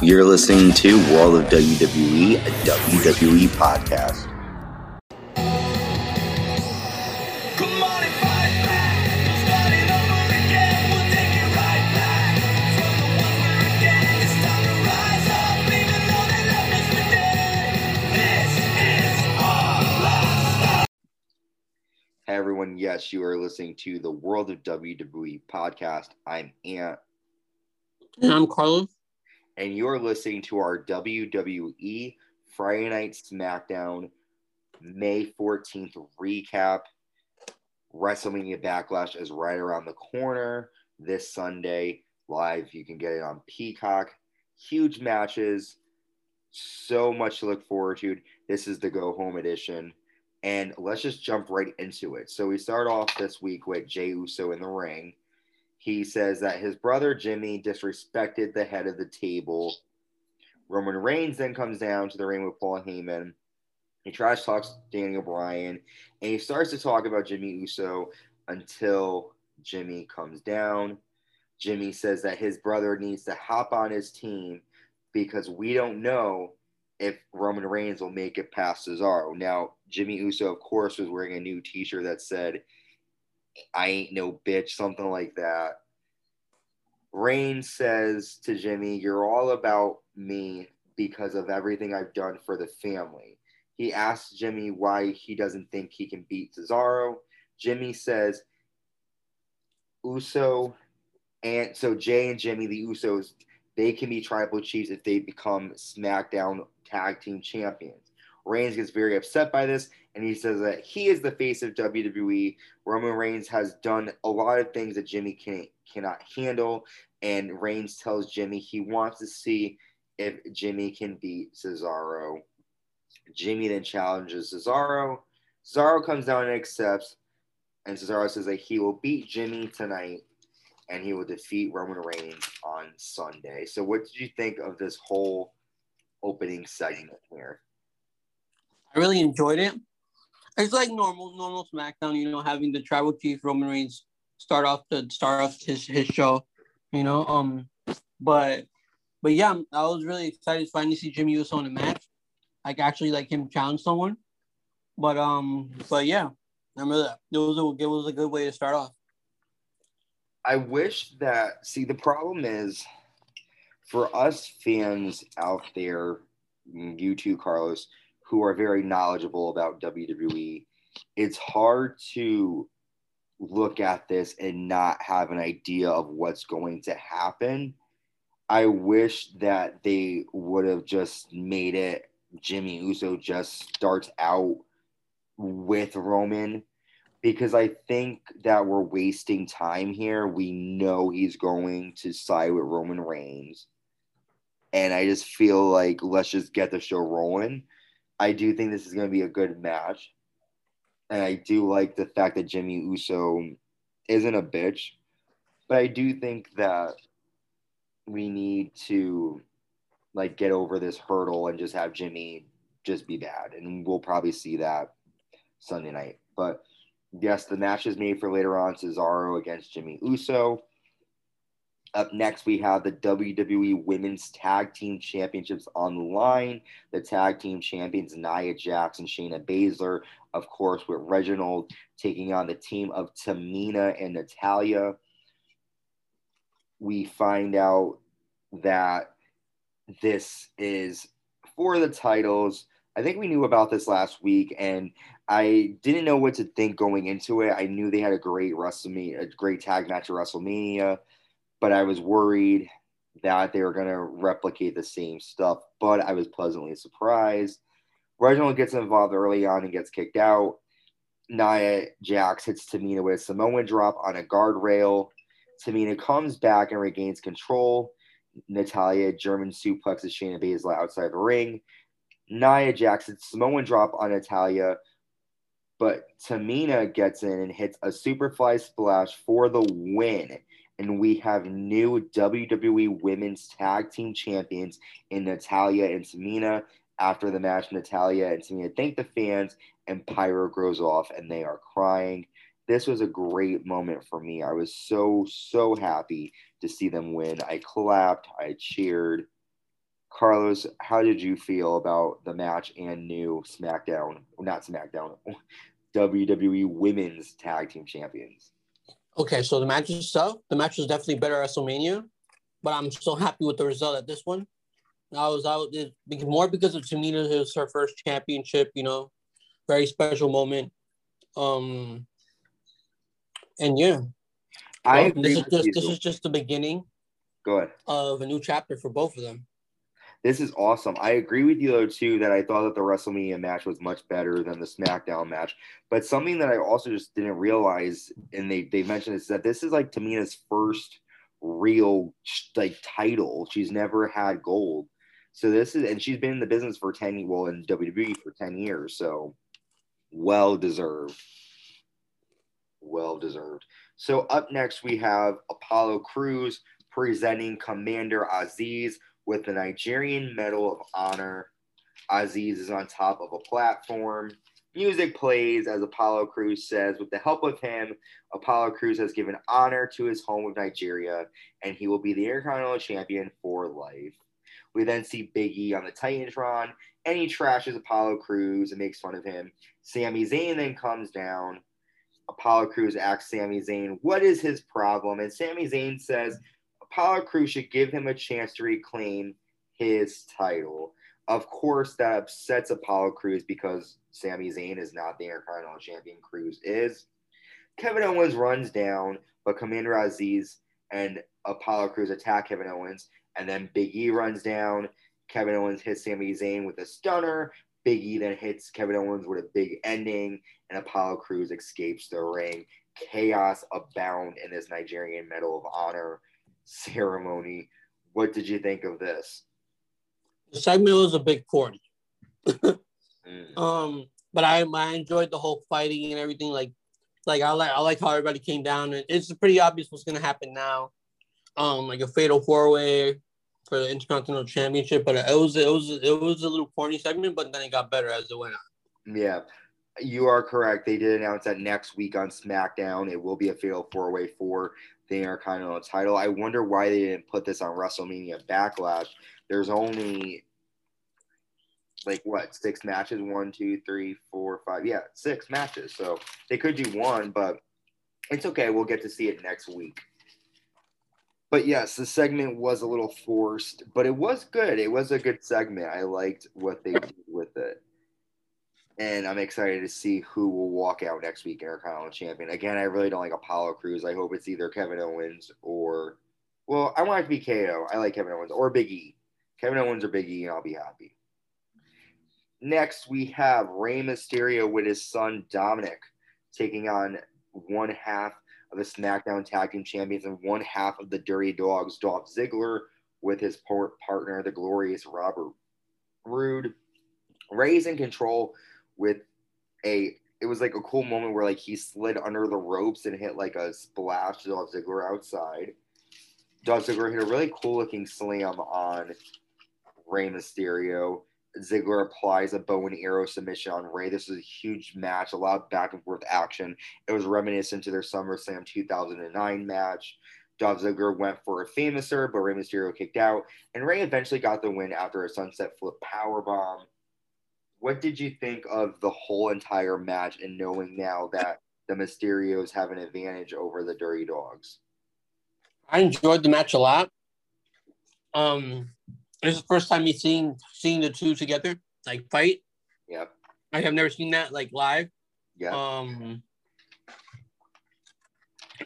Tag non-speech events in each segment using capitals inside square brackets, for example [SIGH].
You're listening to World of WWE, a WWE podcast. Come on and fight back. Start it over again. We'll take it right back. From the ones we're again. It's time to rise up, even though they left us for dead. This is our last Hey everyone, yes, you are listening to the World of WWE podcast. I'm Ant, And I'm Carlos. And you're listening to our WWE Friday Night SmackDown May 14th recap. WrestleMania Backlash is right around the corner this Sunday live. You can get it on Peacock. Huge matches, so much to look forward to. This is the go home edition. And let's just jump right into it. So we start off this week with Jey Uso in the ring. He says that his brother Jimmy disrespected the head of the table. Roman Reigns then comes down to the ring with Paul Heyman. He trash talks Daniel Bryan, and he starts to talk about Jimmy Uso until Jimmy comes down. Jimmy says that his brother needs to hop on his team because we don't know if Roman Reigns will make it past Cesaro. Now, Jimmy Uso, of course, was wearing a new t shirt that said, I ain't no bitch, something like that. Reigns says to Jimmy, You're all about me because of everything I've done for the family. He asks Jimmy why he doesn't think he can beat Cesaro. Jimmy says, Uso, and so Jey and Jimmy, the Usos, they can be tribal chiefs if they become SmackDown tag team champions. Reigns gets very upset by this, and he says that he is the face of WWE. Roman Reigns has done a lot of things that Jimmy can, cannot handle, and Reigns tells Jimmy he wants to see if Jimmy can beat Cesaro. Jimmy then challenges Cesaro. Cesaro comes down and accepts, and Cesaro says that he will beat Jimmy tonight and he will defeat Roman Reigns on Sunday. So, what did you think of this whole opening segment here? I really enjoyed it. It's like normal, normal SmackDown, you know, having the tribal chief Roman Reigns start off the start off his his show, you know. Um, but but yeah, I was really excited to finally see Jimmy Uso in a match. Like actually, like him challenge someone. But um, but yeah, remember that it was a it was a good way to start off. I wish that, see, the problem is for us fans out there, you too, Carlos, who are very knowledgeable about WWE, it's hard to look at this and not have an idea of what's going to happen. I wish that they would have just made it Jimmy Uso just starts out with Roman because I think that we're wasting time here. We know he's going to side with Roman Reigns. And I just feel like let's just get the show rolling. I do think this is going to be a good match. And I do like the fact that Jimmy Uso isn't a bitch. But I do think that we need to like get over this hurdle and just have Jimmy just be bad. And we'll probably see that Sunday night. But yes, the match is made for later on Cesaro against Jimmy Uso. Up next, we have the WWE Women's Tag Team Championships on the line. The tag team champions Nia Jax and Shayna Baszler, of course, with Reginald taking on the team of Tamina and Natalya. We find out that this is for the titles. I think we knew about this last week, and I didn't know what to think going into it. I knew they had a great WrestleMania, a great tag match at WrestleMania, but I was worried that they were going to replicate the same stuff. But I was pleasantly surprised. Reginald gets involved early on and gets kicked out. Nia Jax hits Tamina with a Samoan drop on a guardrail. Tamina comes back and regains control. Natalya German suplexes Shayna Baszler outside the ring. Nia Jax Jackson Samoan drop on Natalya, but Tamina gets in and hits a superfly splash for the win. And we have new WWE Women's Tag Team Champions in Natalya and Tamina. After the match, Natalya and Tamina thank the fans, and Pyro goes off, and they are crying. This was a great moment for me. I was so, so happy to see them win. I clapped, I cheered. Carlos, how did you feel about the match and new SmackDown, not SmackDown, [LAUGHS] WWE Women's Tag Team Champions? Okay, so the match itself, the match was definitely better at WrestleMania, but I'm so happy with the result at this one. I was out it, more because of Tamina, it was her first championship, you know, very special moment. Um, and yeah, I well, this is just you. this is just the beginning Go ahead. of a new chapter for both of them. This is awesome. I agree with you though too that I thought that the WrestleMania match was much better than the SmackDown match. But something that I also just didn't realize, and they they mentioned is that this is like Tamina's first real like title. She's never had gold. So this is and she's been in the business for 10 well in WWE for 10 years. So well deserved. Well deserved. So up next we have Apollo Crews presenting Commander Azeez with the Nigerian Medal of Honor. Azeez is on top of a platform. Music plays as Apollo Crews says, with the help of him, Apollo Crews has given honor to his home of Nigeria, and he will be the Intercontinental Champion for life. We then see Big E on the Titantron, and he trashes Apollo Crews and makes fun of him. Sami Zayn then comes down. Apollo Crews asks Sami Zayn, what is his problem? And Sami Zayn says, Apollo Crews should give him a chance to reclaim his title. Of course, that upsets Apollo Crews because Sami Zayn is not the Intercontinental Champion. Crews is. Kevin Owens runs down, but Commander Azeez and Apollo Crews attack Kevin Owens, and then Big E runs down. Kevin Owens hits Sami Zayn with a stunner. Big E then hits Kevin Owens with a big ending, and Apollo Crews escapes the ring. Chaos abound in this Nigerian Medal of Honor ceremony. What did you think of this? The segment was a big corny. Mm. Um, but I I enjoyed the whole fighting and everything. Like, like I like I like how everybody came down, and it's pretty obvious what's gonna happen now. Um, like a fatal four way for the Intercontinental Championship, but it was it was it was a little corny segment, but then it got better as it went on. Yeah, you are correct. They did announce that next week on SmackDown it will be a fatal four way for the Intercontinental title. I wonder why they didn't put this on WrestleMania Backlash. There's only like what six matches? One, two, three, four, five. Yeah, six matches. So they could do one, but it's okay. We'll get to see it next week. But yes, the segment was a little forced, but it was good. It was a good segment. I liked what they did with it. And I'm excited to see who will walk out next week Intercontinental Champion. Again, I really don't like Apollo Crews. I hope it's either Kevin Owens or, well, I want it to be KO. I like Kevin Owens or Big E. Kevin Owens or Big E, and I'll be happy. Next, we have Rey Mysterio with his son Dominik taking on one half of the SmackDown Tag Team Champions and one half of the Dirty Dogs, Dolph Ziggler, with his partner, the glorious Robert Roode. Rey's in control with a. It was like a cool moment where like he slid under the ropes and hit like a splash to Dolph Ziggler outside. Dolph Ziggler hit a really cool looking slam on Rey Mysterio. Ziggler applies a bow and arrow submission on Rey. This was a huge match, a lot of back and forth action. It was reminiscent to their SummerSlam 2009 match. Dolph Ziggler went for a Fameasser, but Rey Mysterio kicked out, and Rey eventually got the win after a sunset flip powerbomb. What did you think of the whole entire match, and knowing now that the Mysterios have an advantage over the Dirty Dogs? I enjoyed the match a lot. Um, this is the first time me seeing seeing the two together like fight. Yep. I have never seen that like live. Yeah. Um,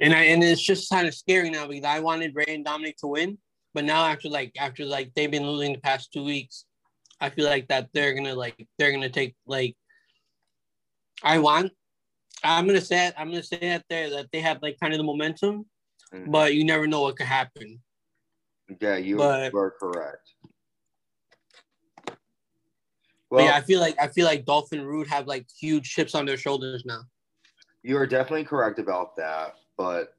and I and it's just kind of scary now because I wanted Rey and Dominik to win, but now after like after like they've been losing the past two weeks, I feel like that they're gonna like they're gonna take like. I want. I'm gonna say it. I'm gonna say it there that they have like kind of the momentum, Mhm. but you never know what could happen. yeah, you but- are correct. Well, yeah, I feel like I feel like Dolph and Roode have like huge chips on their shoulders now. You are definitely correct about that, but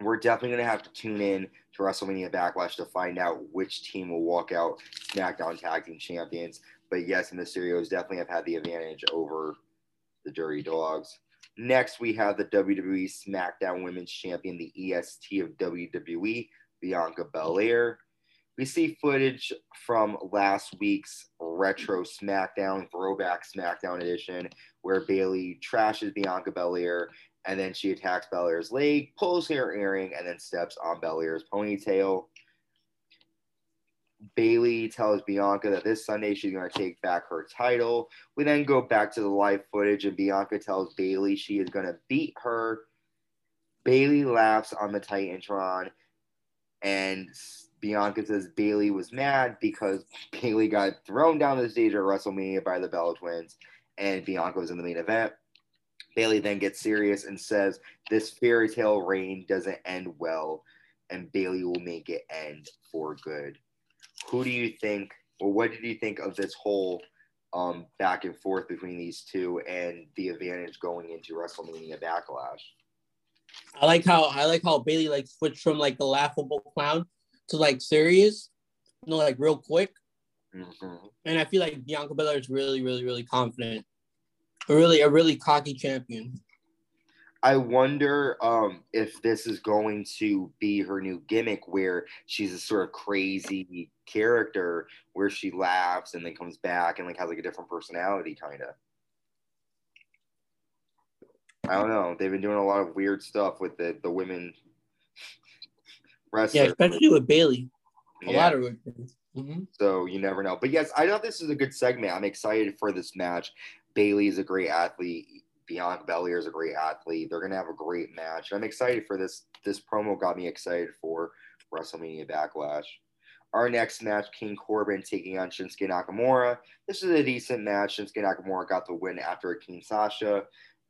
we're definitely going to have to tune in to WrestleMania Backlash to find out which team will walk out SmackDown Tag Team Champions. But yes, the Mysterios definitely have had the advantage over the Dirty Dogs. Next, we have the WWE SmackDown Women's Champion, the EST of WWE, Bianca Belair. we see footage from last week's retro SmackDown, throwback SmackDown edition, where Bayley trashes Bianca Belair and then she attacks Belair's leg, pulls her earring, and then steps on Belair's ponytail. Bayley tells Bianca that this Sunday she's going to take back her title. We then go back to the live footage, and Bianca tells Bayley she is going to beat her. Bayley laughs on the Titantron, and Bianca says Bayley was mad because Bayley got thrown down the stage at WrestleMania by the Bella Twins, and Bianca was in the main event. Bayley then gets serious and says this fairy tale reign doesn't end well, and Bayley will make it end for good. Who do you think, or what did you think of this whole um, back and forth between these two and the advantage going into WrestleMania Backlash? I like how I like how Bayley like switched from like the laughable clown to like serious, you know, like real quick. Mhm. And I feel like Bianca Belair is really, really, really confident. A really, a really cocky champion. I wonder um, if this is going to be her new gimmick where she's a sort of crazy character where she laughs and then comes back and like has like a different personality kind of. I don't know. They've been doing a lot of weird stuff with the the women [LAUGHS] wrestling. Yeah, especially with Bayley. A Yeah. lot of weird things. Mhm. So you never know. But yes, I thought this is a good segment. I'm excited for this match. Bayley is a great athlete. Bianca Belair is a great athlete. They're gonna have a great match. I'm excited for this. This promo got me excited for WrestleMania Backlash. Our next match, King Corbin taking on Shinsuke Nakamura. This is a decent match. Shinsuke Nakamura got the win after a Kinshasa.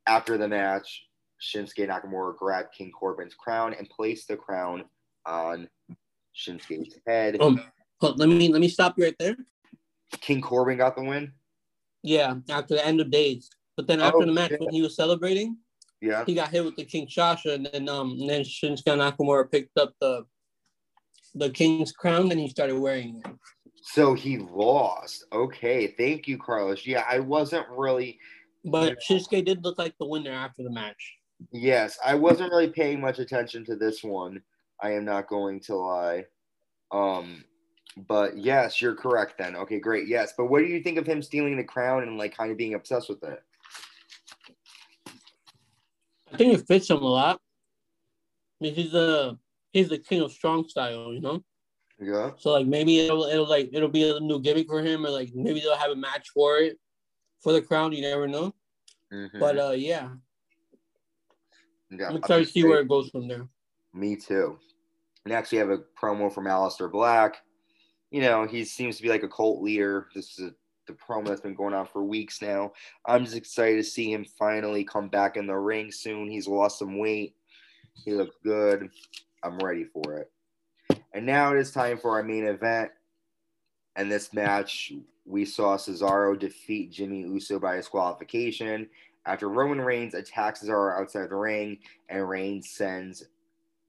After the match, Shinsuke Nakamura grabbed King Corbin's crown and placed the crown on Shinsuke's head. Um, let me let me stop you right there. King Corbin got the win. Yeah, after the end of days. But then after Oh, the match, yeah. when he was celebrating, Yeah. he got hit with the Kinshasa, and then um, and then Shinsuke Nakamura picked up the the King's crown, and he started wearing it. So he lost. Okay. Thank you, Carlos. Yeah, I wasn't really. But Shinsuke did look like the winner after the match. Yes, I wasn't really paying much attention to this one. I am not going to lie. Um, but yes, you're correct then. Okay, great. Yes, but what do you think of him stealing the crown and like kind of being obsessed with it? I think it fits him a lot. I mean, he's a he's the king of strong style, you know. Yeah. So like maybe it'll it'll like it'll be a new gimmick for him, or like maybe they'll have a match for it for the crown. You never know. Mhm. But uh, yeah, Yeah, I'm excited to see where it goes from there. Me too. Next, we have a promo from Aleister Black. You know, he seems to be like a cult leader. This is a, the promo that's been going on for weeks now. I'm just excited to see him finally come back in the ring soon. He's lost some weight. He looks good. I'm ready for it. And now it is time for our main event. And this match, we saw Cesaro defeat Jimmy Uso by disqualification after Roman Reigns attacks Cesaro outside the ring, and Reigns sends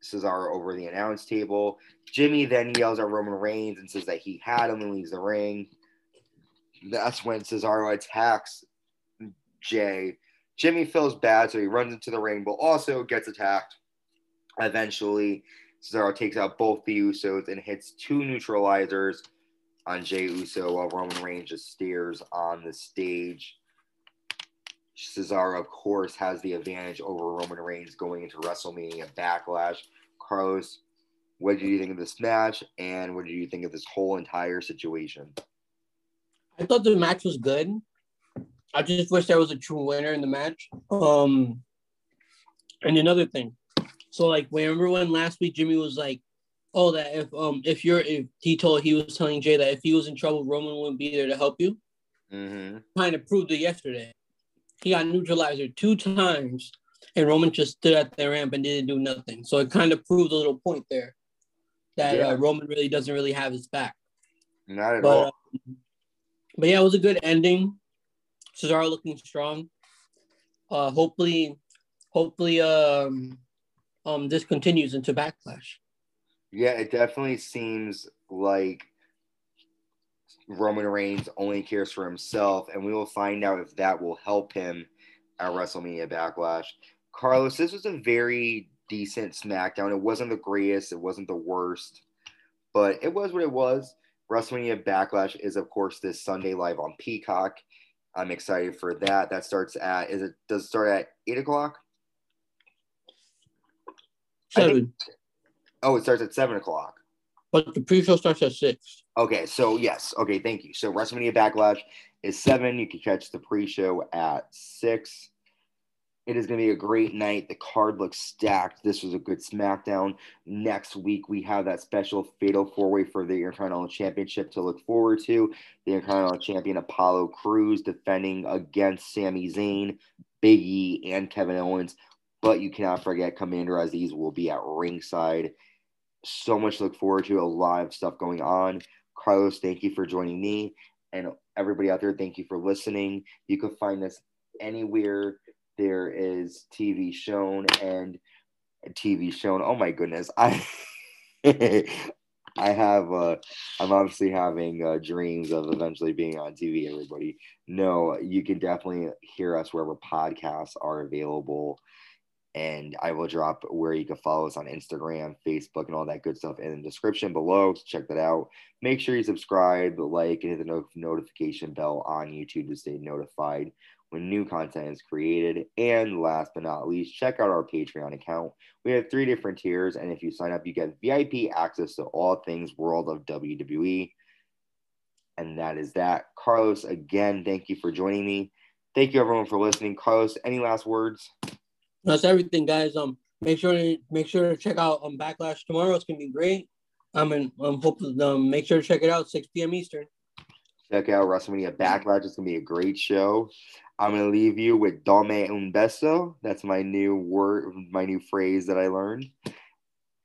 Cesaro over the announce table. Jimmy then yells at Roman Reigns and says that he had him and leaves the ring. That's when Cesaro attacks Jey. Jimmy feels bad, so he runs into the ring, but also gets attacked. Eventually, Cesaro takes out both the Usos and hits two neutralizers on Jey Uso while Roman Reigns just stares on the stage. Cesaro, of course, has the advantage over Roman Reigns going into WrestleMania Backlash. Carlos, what did you think of this match, and what did you think of this whole entire situation? I thought the match was good. I just wish there was a true winner in the match. Um, and another thing, so like remember when last week Jimmy was like, "Oh, that if um if you're if he told he was telling Jey that if he was in trouble, Roman wouldn't be there to help you." Mm-hmm. Kind of proved it yesterday. He got neutralizer two times, and Roman just stood at the ramp and didn't do nothing. So it kind of proved a little point there that Yeah. uh, Roman really doesn't really have his back. Not at But all. um, but yeah, it was a good ending. Cesaro looking strong. Uh, hopefully, hopefully, um, um, this continues into Backlash. Yeah, it definitely seems like Roman Reigns only cares for himself, and we will find out if that will help him at WrestleMania Backlash. Carlos, this was a very decent SmackDown. It wasn't the greatest, it wasn't the worst, but it was what it was. WrestleMania Backlash is, of course, this Sunday live on Peacock. I'm excited for that. That starts at is it does it start at eight o'clock? I think- Seven. Oh, it starts at seven o'clock. But the pre-show starts at six. Okay, so yes, okay, thank you. So WrestleMania Backlash is seven. You can catch the pre-show at six. It is going to be a great night. The card looks stacked. This was a good SmackDown. Next week we have that special Fatal Four Way for the Intercontinental Championship to look forward to. The Intercontinental Champion Apollo Crews defending against Sami Zayn, Big E, and Kevin Owens. But you cannot forget Commander Azeez will be at ringside. So much to look forward to. A lot of stuff going on. Carlos, thank you for joining me. And everybody out there, thank you for listening. You can find us anywhere there is TV shown and TV shown. Oh my goodness. [LAUGHS] I I have uh I'm obviously having uh, dreams of eventually being on TV, everybody. No, you can definitely hear us wherever podcasts are available. And I will drop where you can follow us on Instagram, Facebook, and all that good stuff in the description below. Check that out. Make sure you subscribe, like, and hit the no- notification bell on YouTube to stay notified when new content is created. And last but not least, check out our Patreon account. We have three different tiers, and if you sign up, you get VIP access to all things World of WWE. And that is that. Carlos, again, thank you for joining me. Thank you everyone for listening. Carlos, any last words? That's everything, guys. Um, make sure to make sure to check out um Backlash tomorrow. It's gonna be great. Um, and um, hope um, make sure to check it out 6 p.m. Eastern. Check out WrestleMania Backlash. It's gonna be a great show. I'm gonna leave you with Dome un beso. That's my new word, my new phrase that I learned.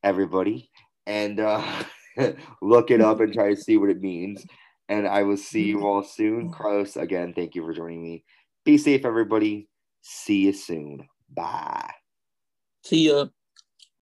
Everybody, and uh, [LAUGHS] look it up and try to see what it means. And I will see you all soon. [LAUGHS] Carlos, again, thank you for joining me. Be safe, everybody. See you soon. Bye. See ya.